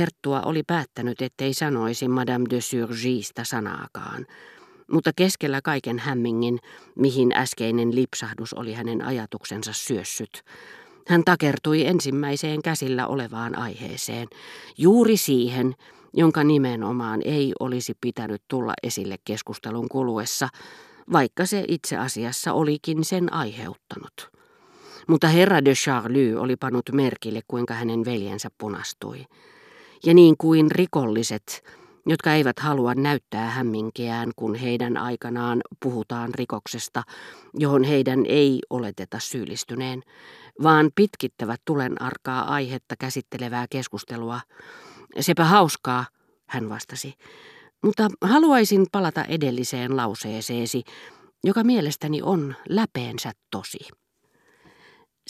Herttua oli päättänyt, ettei sanoisi Madame de Surgista sanaakaan, mutta keskellä kaiken hämmingin, mihin äskeinen lipsahdus oli hänen ajatuksensa syössyt, hän takertui ensimmäiseen käsillä olevaan aiheeseen, juuri siihen, jonka nimenomaan ei olisi pitänyt tulla esille keskustelun kuluessa, vaikka se itse asiassa olikin sen aiheuttanut. Mutta herra de Charlie oli pannut merkille, kuinka hänen veljensä punastui. Ja niin kuin rikolliset, jotka eivät halua näyttää hämminkeään, kun heidän aikanaan puhutaan rikoksesta, johon heidän ei oleteta syyllistyneen, vaan pitkittävät tulen arkaa aihetta käsittelevää keskustelua. Sepä hauskaa, hän vastasi, mutta haluaisin palata edelliseen lauseeseesi, joka mielestäni on läpeensä tosi.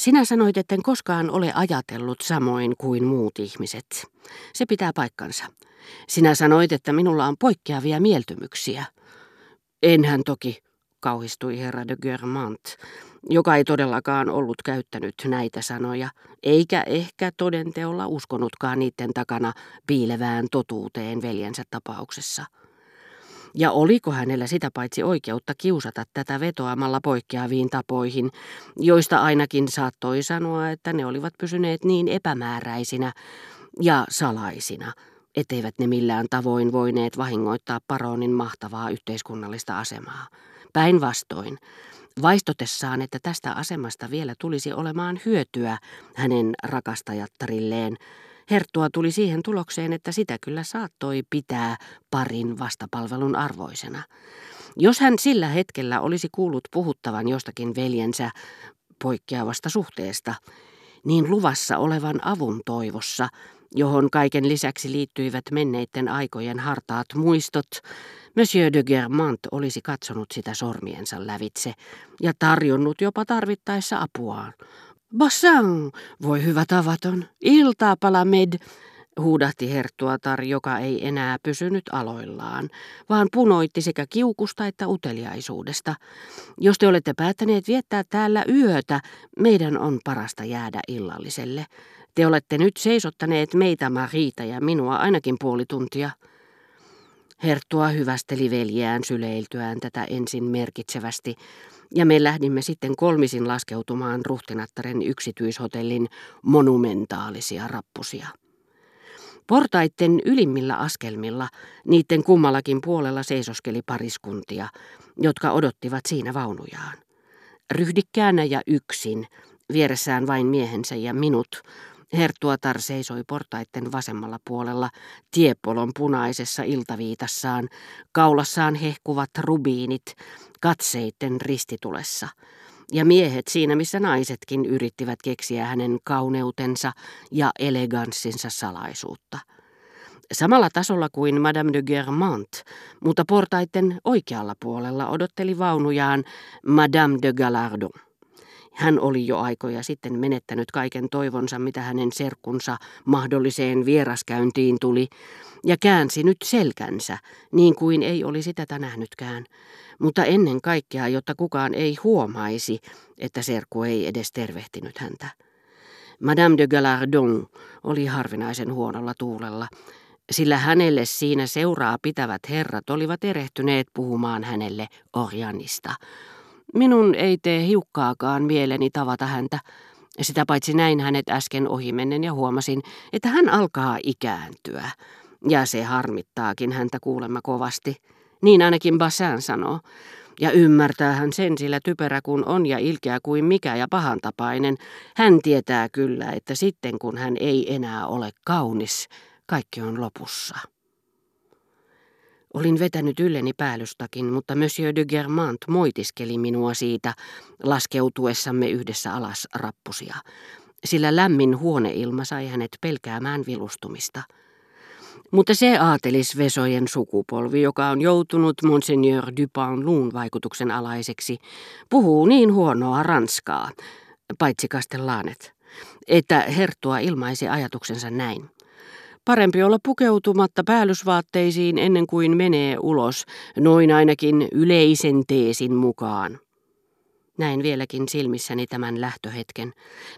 Sinä sanoit, etten koskaan ole ajatellut samoin kuin muut ihmiset. Se pitää paikkansa. Sinä sanoit, että minulla on poikkeavia mieltymyksiä. Enhän toki, kauhistui herra de Germant, joka ei todellakaan ollut käyttänyt näitä sanoja, eikä ehkä todenteolla uskonutkaan niiden takana piilevään totuuteen veljensä tapauksessa. Ja oliko hänellä sitä paitsi oikeutta kiusata tätä vetoamalla poikkeaviin tapoihin, joista ainakin saattoi sanoa, että ne olivat pysyneet niin epämääräisinä ja salaisina, etteivät ne millään tavoin voineet vahingoittaa paronin mahtavaa yhteiskunnallista asemaa. Päinvastoin, vaistotessaan, että tästä asemasta vielä tulisi olemaan hyötyä hänen rakastajattarilleen, Herttua tuli siihen tulokseen, että sitä kyllä saattoi pitää parin vastapalvelun arvoisena. Jos hän sillä hetkellä olisi kuullut puhuttavan jostakin veljensä poikkeavasta suhteesta, niin luvassa olevan avun toivossa, johon kaiken lisäksi liittyivät menneiden aikojen hartaat muistot, Monsieur de Germant olisi katsonut sitä sormiensa lävitse ja tarjonnut jopa tarvittaessa apuaan. Bassan, voi hyvä tavaton, iltaa palamed, huudahti herttuatar, joka ei enää pysynyt aloillaan, vaan punoitti sekä kiukusta että uteliaisuudesta. Jos te olette päättäneet viettää täällä yötä, meidän on parasta jäädä illalliselle. Te olette nyt seisottaneet meitä, Marita ja minua, ainakin puoli tuntia. Herttua hyvästeli veljään syleiltyään tätä ensin merkitsevästi, ja me lähdimme sitten kolmisin laskeutumaan ruhtinattaren yksityishotellin monumentaalisia rappusia. Portaitten ylimmillä askelmilla, niiden kummallakin puolella seisoskeli pariskuntia, jotka odottivat siinä vaunujaan. Ryhdikkäänä ja yksin, vieressään vain miehensä ja minut, Herttuatar seisoi portaitten vasemmalla puolella tiepolon punaisessa iltaviitassaan, kaulassaan hehkuvat rubiinit, katseitten ristitulessa. Ja miehet siinä, missä naisetkin yrittivät keksiä hänen kauneutensa ja eleganssinsa salaisuutta. Samalla tasolla kuin Madame de Germant, mutta portaiden oikealla puolella odotteli vaunujaan Madame de Galardon. Hän oli jo aikoja sitten menettänyt kaiken toivonsa, mitä hänen serkkunsa mahdolliseen vieraskäyntiin tuli, ja käänsi nyt selkänsä, niin kuin ei olisi tätä nähnytkään. Mutta ennen kaikkea, jotta kukaan ei huomaisi, että serkku ei edes tervehtinyt häntä. Madame de Galardon oli harvinaisen huonolla tuulella, sillä hänelle siinä seuraa pitävät herrat olivat erehtyneet puhumaan hänelle Orjanista, Minun ei tee hiukkaakaan mieleni tavata häntä. Sitä paitsi näin hänet äsken ohimennen ja huomasin, että hän alkaa ikääntyä. Ja se harmittaakin häntä kuulemma kovasti. Niin ainakin Bassin sanoo. Ja ymmärtää hän sen, sillä typerä kun on ja ilkeä kuin mikä ja pahantapainen. Hän tietää kyllä, että sitten kun hän ei enää ole kaunis, kaikki on lopussa. Olin vetänyt ylleni päällystakin, mutta Monsieur de Germant moitiskeli minua siitä laskeutuessamme yhdessä alas rappusia, sillä lämmin huoneilma sai hänet pelkäämään vilustumista. Mutta se aatelisvesojen sukupolvi, joka on joutunut Monseigneur Dupin vaikutuksen alaiseksi, puhuu niin huonoa ranskaa, paitsi kastellaanet, että herttua ilmaisi ajatuksensa näin. Parempi olla pukeutumatta päällysvaatteisiin ennen kuin menee ulos, noin ainakin yleisen teesin mukaan. Näen vieläkin silmissäni tämän lähtöhetken.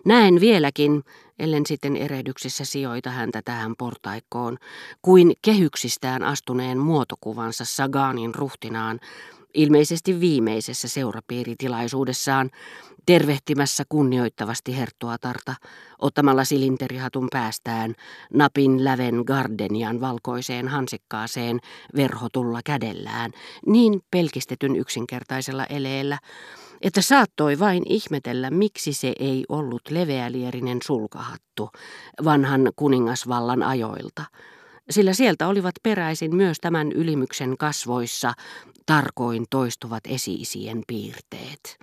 Näen vieläkin, ellen sitten erehdyksessä sijoita häntä tähän portaikkoon, kuin kehyksistään astuneen muotokuvansa Saganin ruhtinaan, ilmeisesti viimeisessä seurapiiritilaisuudessaan, tervehtimässä kunnioittavasti herttuatarta, ottamalla silinterihatun päästään napin läven gardenian valkoiseen hansikkaaseen verhotulla kädellään, niin pelkistetyn yksinkertaisella eleellä, että saattoi vain ihmetellä, miksi se ei ollut leveälierinen sulkahattu vanhan kuningasvallan ajoilta, sillä sieltä olivat peräisin myös tämän ylimyksen kasvoissa tarkoin toistuvat esiisien piirteet.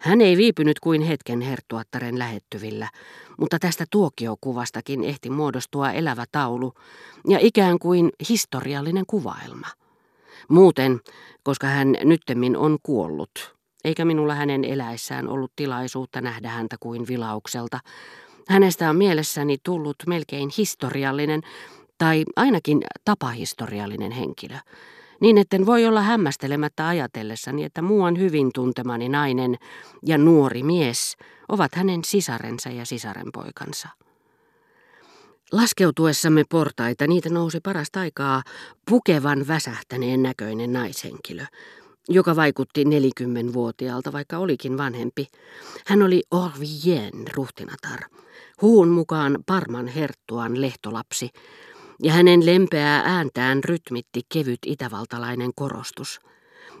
Hän ei viipynyt kuin hetken herttuattaren lähettyvillä, mutta tästä tuokiokuvastakin ehti muodostua elävä taulu ja ikään kuin historiallinen kuvaelma. Muuten, koska hän nyttemmin on kuollut, eikä minulla hänen eläessään ollut tilaisuutta nähdä häntä kuin vilaukselta, hänestä on mielessäni tullut melkein historiallinen tai ainakin tapahistoriallinen henkilö niin etten voi olla hämmästelemättä ajatellessani, että muuan hyvin tuntemani nainen ja nuori mies ovat hänen sisarensa ja sisarenpoikansa. Laskeutuessamme portaita niitä nousi parasta aikaa pukevan väsähtäneen näköinen naishenkilö, joka vaikutti nelikymmenvuotiaalta, vaikka olikin vanhempi. Hän oli Orvien ruhtinatar, huun mukaan Parman herttuan lehtolapsi, ja hänen lempeää ääntään rytmitti kevyt itävaltalainen korostus.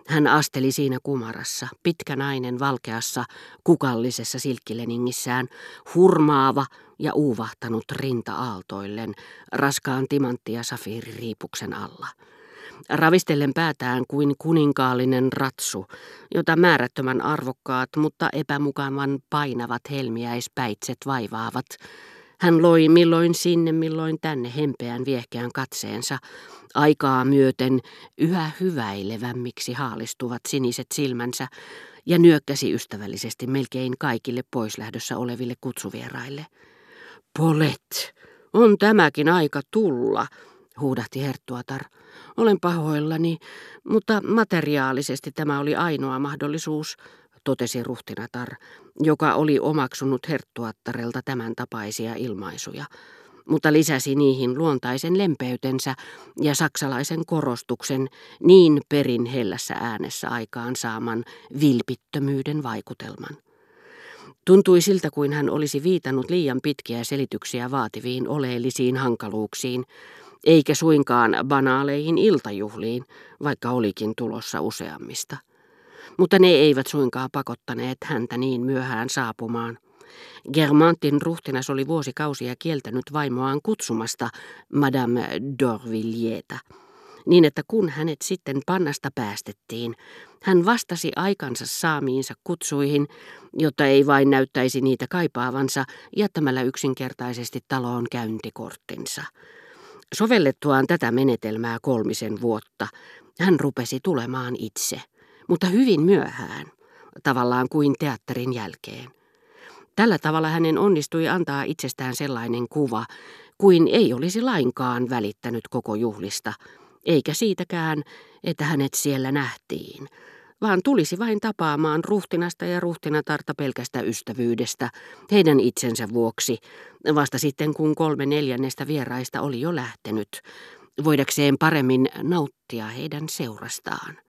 Hän asteli siinä kumarassa, pitkä nainen valkeassa, kukallisessa silkkileningissään, hurmaava ja uuvahtanut rinta aaltoillen, raskaan timantti- ja safiiririipuksen alla. Ravistellen päätään kuin kuninkaallinen ratsu, jota määrättömän arvokkaat, mutta epämukavan painavat helmiäispäitset vaivaavat, hän loi milloin sinne, milloin tänne hempeän viehkeän katseensa, aikaa myöten yhä hyväilevämmiksi haalistuvat siniset silmänsä ja nyökkäsi ystävällisesti melkein kaikille poislähdössä oleville kutsuvieraille. Polet, on tämäkin aika tulla, huudahti Herttuatar. Olen pahoillani, mutta materiaalisesti tämä oli ainoa mahdollisuus, totesi ruhtinatar, joka oli omaksunut herttuattarelta tämän tapaisia ilmaisuja, mutta lisäsi niihin luontaisen lempeytensä ja saksalaisen korostuksen niin perin hellässä äänessä aikaan saaman vilpittömyyden vaikutelman. Tuntui siltä, kuin hän olisi viitannut liian pitkiä selityksiä vaativiin oleellisiin hankaluuksiin, eikä suinkaan banaaleihin iltajuhliin, vaikka olikin tulossa useammista mutta ne eivät suinkaan pakottaneet häntä niin myöhään saapumaan. Germantin ruhtinas oli vuosikausia kieltänyt vaimoaan kutsumasta Madame d'Orvillietä, niin että kun hänet sitten pannasta päästettiin, hän vastasi aikansa saamiinsa kutsuihin, jotta ei vain näyttäisi niitä kaipaavansa jättämällä yksinkertaisesti taloon käyntikorttinsa. Sovellettuaan tätä menetelmää kolmisen vuotta, hän rupesi tulemaan itse – mutta hyvin myöhään, tavallaan kuin teatterin jälkeen. Tällä tavalla hänen onnistui antaa itsestään sellainen kuva, kuin ei olisi lainkaan välittänyt koko juhlista, eikä siitäkään, että hänet siellä nähtiin, vaan tulisi vain tapaamaan ruhtinasta ja ruhtinatarta pelkästä ystävyydestä, heidän itsensä vuoksi, vasta sitten kun kolme neljännestä vieraista oli jo lähtenyt, voidakseen paremmin nauttia heidän seurastaan.